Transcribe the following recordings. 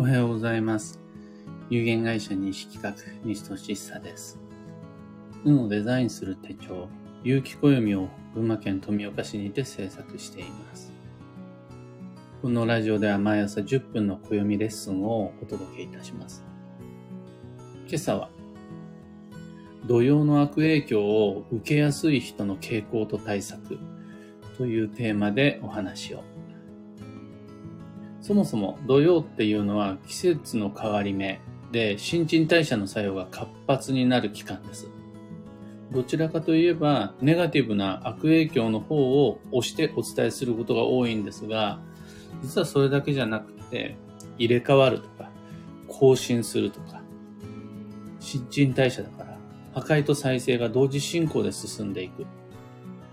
おはようございます。有限会社西企画、西俊久です。運をデザインする手帳、有機暦を群馬県富岡市にて制作しています。このラジオでは毎朝10分の暦レッスンをお届けいたします。今朝は、土曜の悪影響を受けやすい人の傾向と対策というテーマでお話を。そもそも土曜っていうのは季節の変わり目で新陳代謝の作用が活発になる期間です。どちらかといえばネガティブな悪影響の方を押してお伝えすることが多いんですが、実はそれだけじゃなくて入れ替わるとか更新するとか新陳代謝だから破壊と再生が同時進行で進んでいく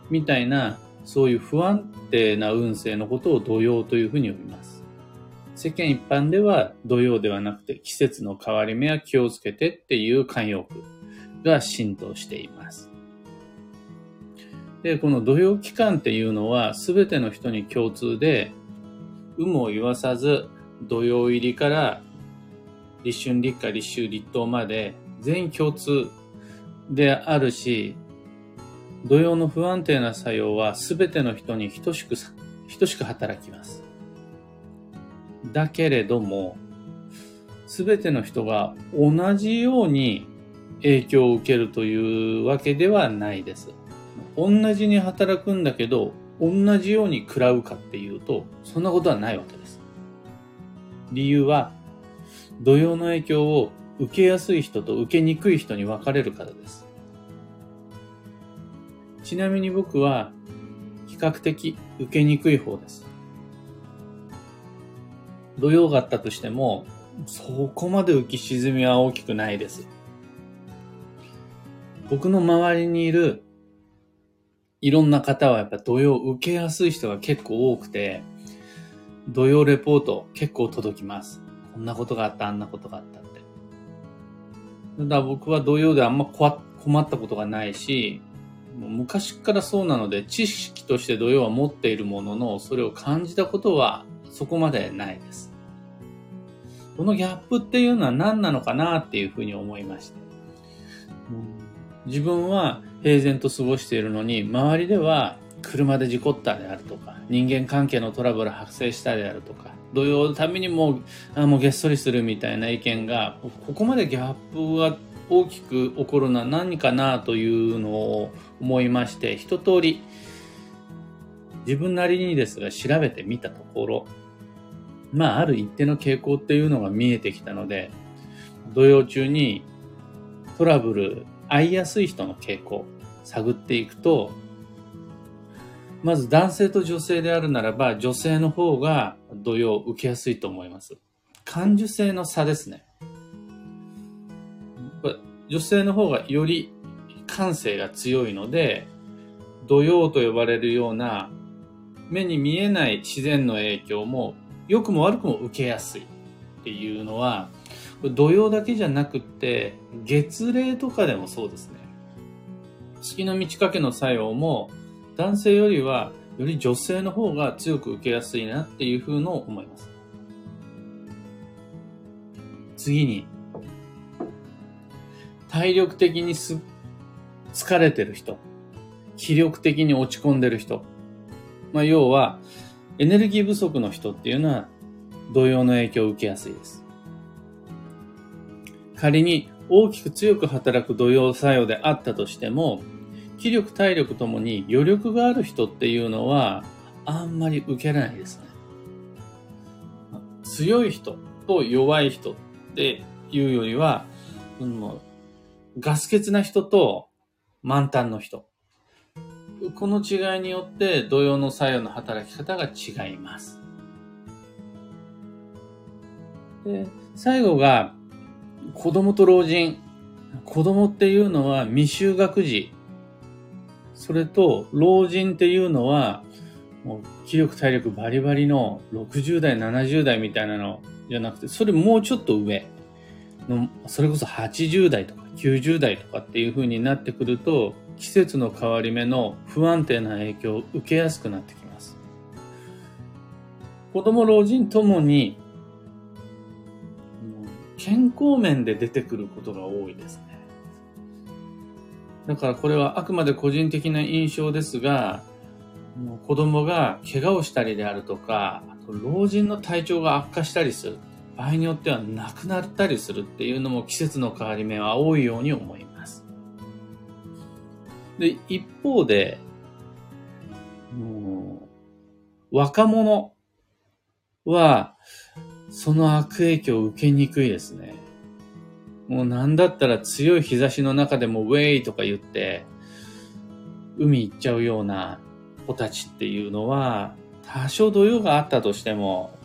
みたいなそういう不安定な運勢のことを土曜というふうに呼びます。世間一般では土曜ではなくて季節の変わり目は気をつけてっていう慣用句が浸透しています。で、この土曜期間っていうのは全ての人に共通で、有無を言わさず土曜入りから立春、立夏、立秋、立冬まで全員共通であるし、土曜の不安定な作用は全ての人に等しく、等しく働きます。だけれども、すべての人が同じように影響を受けるというわけではないです。同じに働くんだけど、同じように食らうかっていうと、そんなことはないわけです。理由は、土曜の影響を受けやすい人と受けにくい人に分かれるからです。ちなみに僕は、比較的受けにくい方です。土曜があったとしても、そこまで浮き沈みは大きくないです。僕の周りにいるいろんな方はやっぱ土曜受けやすい人が結構多くて、土曜レポート結構届きます。こんなことがあった、あんなことがあったって。ただ僕は土曜であんま困ったことがないし、もう昔からそうなので知識として土曜は持っているものの、それを感じたことはそこまでないです。このギャップっていうのは何なのかなっていうふうに思いまして。自分は平然と過ごしているのに、周りでは車で事故ったであるとか、人間関係のトラブル発生したであるとか、土曜のためにもう、あもうげっそりするみたいな意見が、ここまでギャップが大きく起こるのは何かなというのを思いまして、一通り自分なりにですが調べてみたところ、まあ、ある一定の傾向っていうのが見えてきたので、土曜中にトラブル、会いやすい人の傾向、探っていくと、まず男性と女性であるならば、女性の方が土曜受けやすいと思います。感受性の差ですね。女性の方がより感性が強いので、土曜と呼ばれるような目に見えない自然の影響も良くも悪くも受けやすいっていうのは、土曜だけじゃなくて、月齢とかでもそうですね。月の満ち欠けの作用も、男性よりは、より女性の方が強く受けやすいなっていうふうのを思います。次に、体力的にす疲れてる人、気力的に落ち込んでる人、まあ、要は、エネルギー不足の人っていうのは、土曜の影響を受けやすいです。仮に大きく強く働く土曜作用であったとしても、気力、体力ともに余力がある人っていうのは、あんまり受けないですね。強い人と弱い人っていうよりは、もうガス欠な人と満タンの人。この違いによって土曜の作用の働き方が違います。で最後が子供と老人。子供っていうのは未就学児。それと老人っていうのはもう気力体力バリバリの60代、70代みたいなのじゃなくて、それもうちょっと上の、それこそ80代とか90代とかっていう風になってくると、季節の変わり目の不安定な影響を受けやすくなってきます。子供、老人ともに健康面で出てくることが多いですね。だからこれはあくまで個人的な印象ですが、子供が怪我をしたりであるとか、あと老人の体調が悪化したりする。場合によっては亡くなったりするっていうのも季節の変わり目は多いように思います。で、一方で、もう若者は、その悪影響を受けにくいですね。もうなんだったら強い日差しの中でもウェイとか言って、海行っちゃうような子たちっていうのは、多少土曜があったとしても、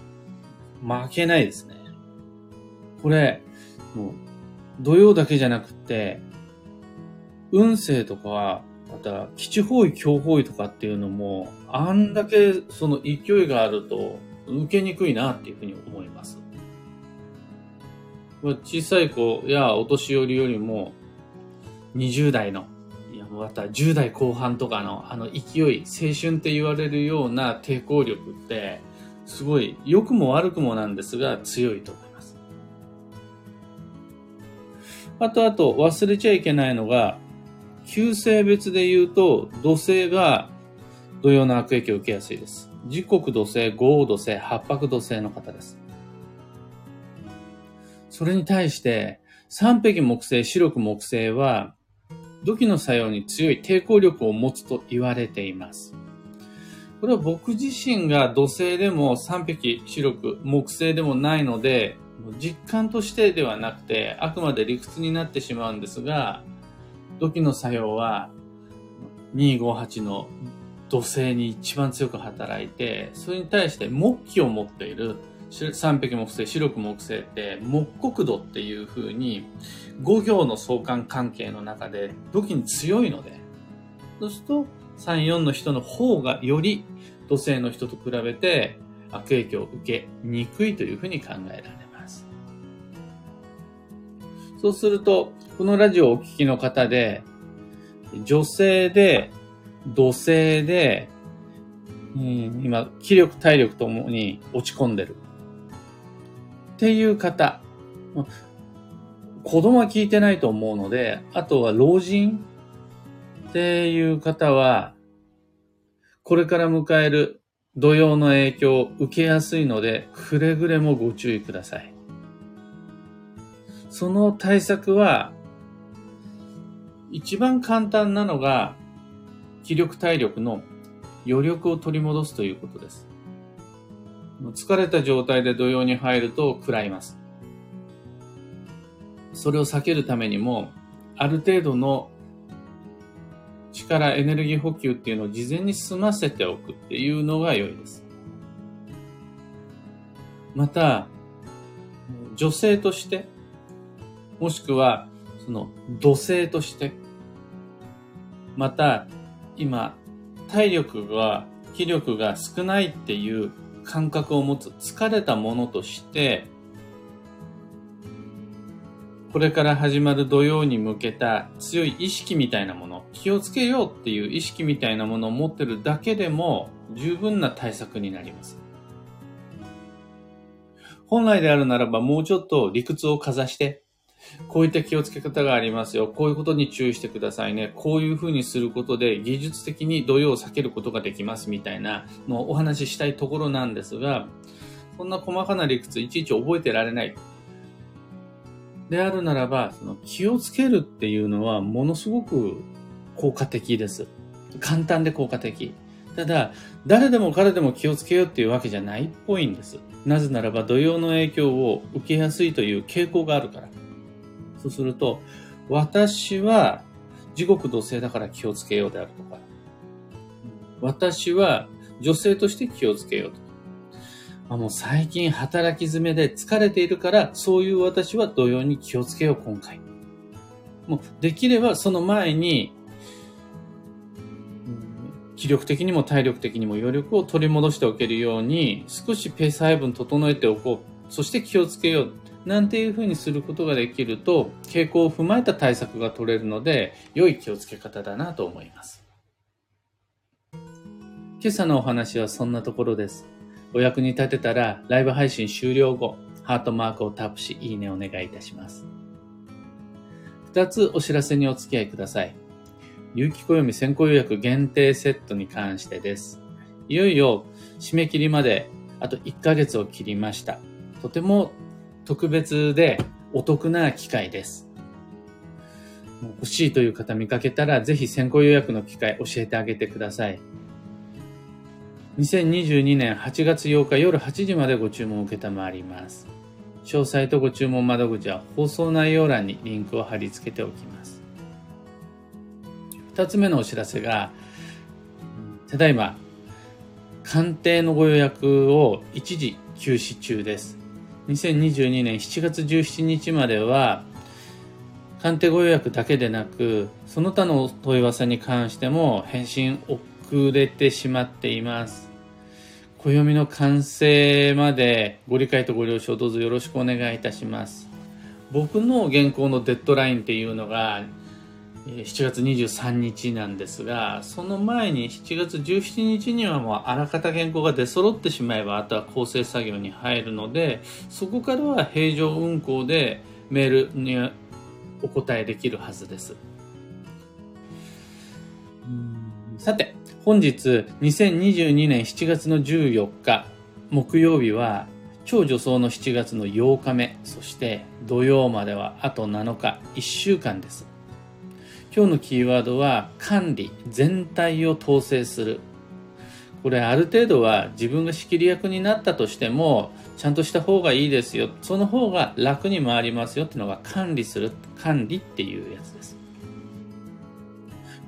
負けないですね。これ、もう、土曜だけじゃなくて、運勢とか、また、基地方位、強方位とかっていうのも、あんだけその勢いがあると、受けにくいなっていうふうに思います。小さい子やお年寄りよりも、20代の、いや、また10代後半とかのあの勢い、青春って言われるような抵抗力って、すごい良くも悪くもなんですが強いと思います。あとあと忘れちゃいけないのが、旧性別で言うと土星が土曜の悪影響を受けやすいです。時刻土星、豪土星、八白土星の方です。それに対して、三匹木星、白く木星は、土器の作用に強い抵抗力を持つと言われています。これは僕自身が土星でも三匹白く木星でもないので、実感としてではなくて、あくまで理屈になってしまうんですが、土器の作用は258の土星に一番強く働いて、それに対して木器を持っている三匹木星、白く木星って木国土っていう風に五行の相関関係の中で土器に強いので、そうすると3、4の人の方がより土星の人と比べて悪影響を受けにくいというふうに考えられます。そうすると、このラジオをお聞きの方で、女性で土星で、うん、今、気力、体力ともに落ち込んでる。っていう方、子供は聞いてないと思うので、あとは老人っていう方は、これから迎える土曜の影響を受けやすいので、くれぐれもご注意ください。その対策は、一番簡単なのが、気力体力の余力を取り戻すということです。疲れた状態で土曜に入ると食らいます。それを避けるためにも、ある程度の力、エネルギー補給っていうのを事前に済ませておくっていうのが良いです。また、女性として、もしくは、その土星として、また、今、体力が、気力が少ないっていう感覚を持つ疲れたものとして、これから始まる土曜に向けた強い意識みたいなもの、気をつけようっていう意識みたいなものを持ってるだけでも十分な対策になります。本来であるならばもうちょっと理屈をかざして、こういった気をつけ方がありますよ。こういうことに注意してくださいね。こういうふうにすることで技術的に土曜を避けることができますみたいなのをお話ししたいところなんですが、そんな細かな理屈いちいち覚えてられない。であるならば、その気をつけるっていうのはものすごく効果的です。簡単で効果的。ただ、誰でも彼でも気をつけようっていうわけじゃないっぽいんです。なぜならば土曜の影響を受けやすいという傾向があるから。そうすると、私は地獄土星だから気をつけようであるとか、私は女性として気をつけようとか、あ、もう最近働き詰めで疲れているから、そういう私は同様に気をつけよう、今回。もうできればその前に、気力的にも体力的にも余力を取り戻しておけるように、少しペース配分整えておこう。そして気をつけよう。なんていうふうにすることができると、傾向を踏まえた対策が取れるので、良い気をつけ方だなと思います。今朝のお話はそんなところです。お役に立てたら、ライブ配信終了後、ハートマークをタップし、いいねお願いいたします。二つお知らせにお付き合いください。有機暦先行予約限定セットに関してです。いよいよ締め切りまであと1ヶ月を切りました。とても特別でお得な機会です。欲しいという方見かけたら、ぜひ先行予約の機会教えてあげてください。2022年8月8日夜8時までご注文を受けたまわります。詳細とご注文窓口は放送内容欄にリンクを貼り付けておきます。二つ目のお知らせが、ただいま、鑑定のご予約を一時休止中です。2022年7月17日までは、鑑定ご予約だけでなく、その他の問い合わせに関しても返信遅れてしまっています。暦の完成までご理解とご了承どうぞよろしくお願いいたします。僕の原稿のデッドラインっていうのが7月23日なんですが、その前に7月17日にはもうあらかた原稿が出揃ってしまえば、あとは構成作業に入るので、そこからは平常運行でメールにお答えできるはずです。さて、本日2022年7月の14日木曜日は超助走の7月の8日目、そして土曜まではあと7日、1週間です。今日のキーワードは管理、全体を統制する。これある程度は自分が仕切り役になったとしてもちゃんとした方がいいですよ。その方が楽に回りますよっていうのが管理する、管理っていうやつです。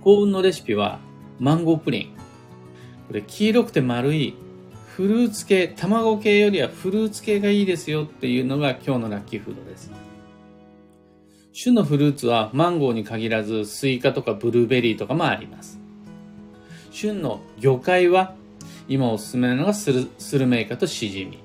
幸運のレシピはマンゴープリン。これ黄色くて丸いフルーツ系、卵系よりはフルーツ系がいいですよっていうのが今日のラッキーフードです。旬のフルーツはマンゴーに限らずスイカとかブルーベリーとかもあります。旬の魚介は今おすすめなのがスルスルメイカとシジミ。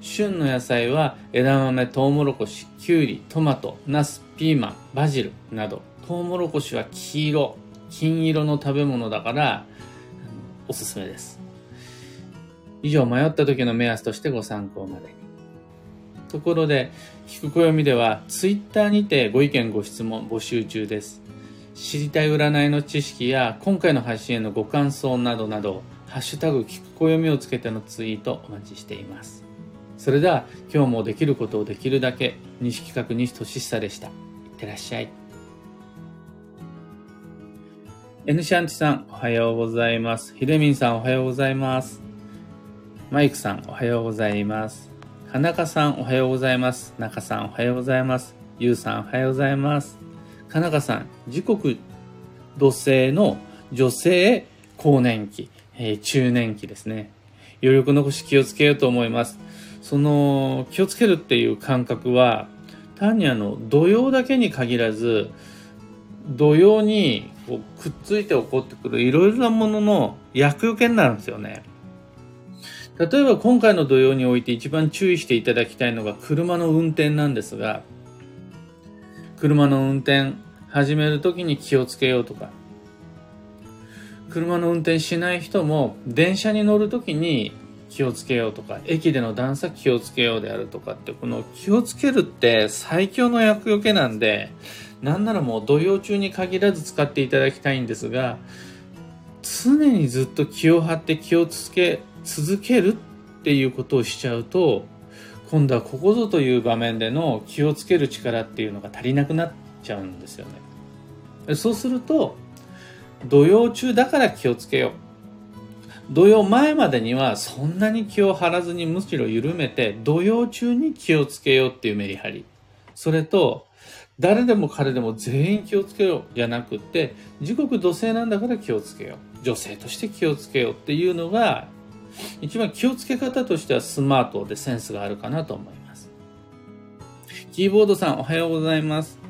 旬の野菜は枝豆、トウモロコシ、キュウリ、トマト、ナス、ピーマン、バジルなど、トウモロコシは黄色、金色の食べ物だからおすすめです。以上、迷った時の目安としてご参考まで。ところで、聞く暦では、ツイッターにてご意見ご質問募集中です。知りたい占いの知識や、今回の配信へのご感想などなど、ハッシュタグ聞く暦をつけてのツイートお待ちしています。それでは今日もできることをできるだけ西企画西俊久でした。いってらっしゃい。N シャンチさんおはようございます。ひでみんさんおはようございます。マイクさんおはようございます。かなかさんおはようございます。なかさんおはようございます。ゆうさんおはようございます。かなかさん、時刻土星の女性更年期、えー、中年期ですね。余力残し気をつけようと思います。その気をつけるっていう感覚は単にあの土曜だけに限らず土曜にこうくっついて起こってくるいろいろなものの厄除けになるんですよね。例えば今回の土曜において一番注意していただきたいのが車の運転なんですが車の運転始める時に気をつけようとか車の運転しない人も電車に乗る時に気をつけようとか、駅での段差気をつけようであるとかって、この気をつけるって最強の厄除けなんで、なんならもう土曜中に限らず使っていただきたいんですが、常にずっと気を張って気をつけ続けるっていうことをしちゃうと、今度はここぞという場面での気をつける力っていうのが足りなくなっちゃうんですよね。そうすると、土曜中だから気をつけよう。土曜前までにはそんなに気を張らずにむしろ緩めて土曜中に気をつけようっていうメリハリ。それと、誰でも彼でも全員気をつけようじゃなくて、時刻土星なんだから気をつけよう。女性として気をつけようっていうのが、一番気をつけ方としてはスマートでセンスがあるかなと思います。キーボードさんおはようございます。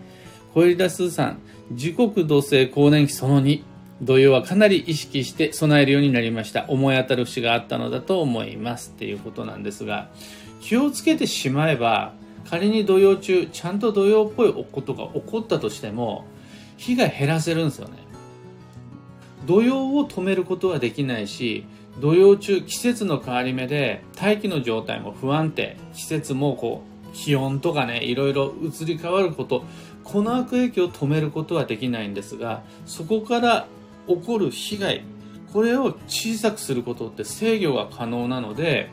小入田スーさん、時刻土星更年期その2。土曜はかなり意識して備えるようになりました。思い当たる節があったのだと思いますっていうことなんですが、気をつけてしまえば、仮に土曜中、ちゃんと土曜っぽいことが起こったとしても、被害減らせるんですよね。土曜を止めることはできないし、土曜中、季節の変わり目で、大気の状態も不安定、季節もこう、気温とかね、いろいろ移り変わること、この悪影響を止めることはできないんですが、そこから起こる被害、これを小さくすることって制御が可能なので、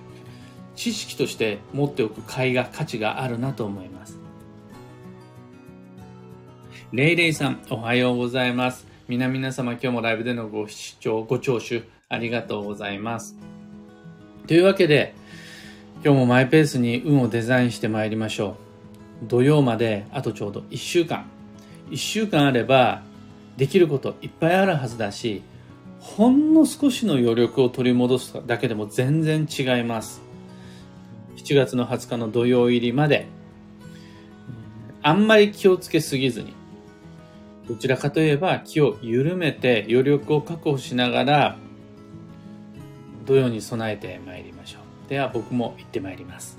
知識として持っておく甲斐が価値があるなと思います。レイレイさん、おはようございます。皆々様、今日もライブでのご視聴、ご聴取、ありがとうございます。というわけで、今日もマイペースに運をデザインしてまいりましょう。土曜まであとちょうど1週間。1週間あれば、できることいっぱいあるはずだし、ほんの少しの余力を取り戻すだけでも全然違います。7月の20日の土曜入りまで、あんまり気をつけすぎずに、どちらかといえば気を緩めて余力を確保しながら土曜に備えてまいりましょう。では僕も行ってまいります。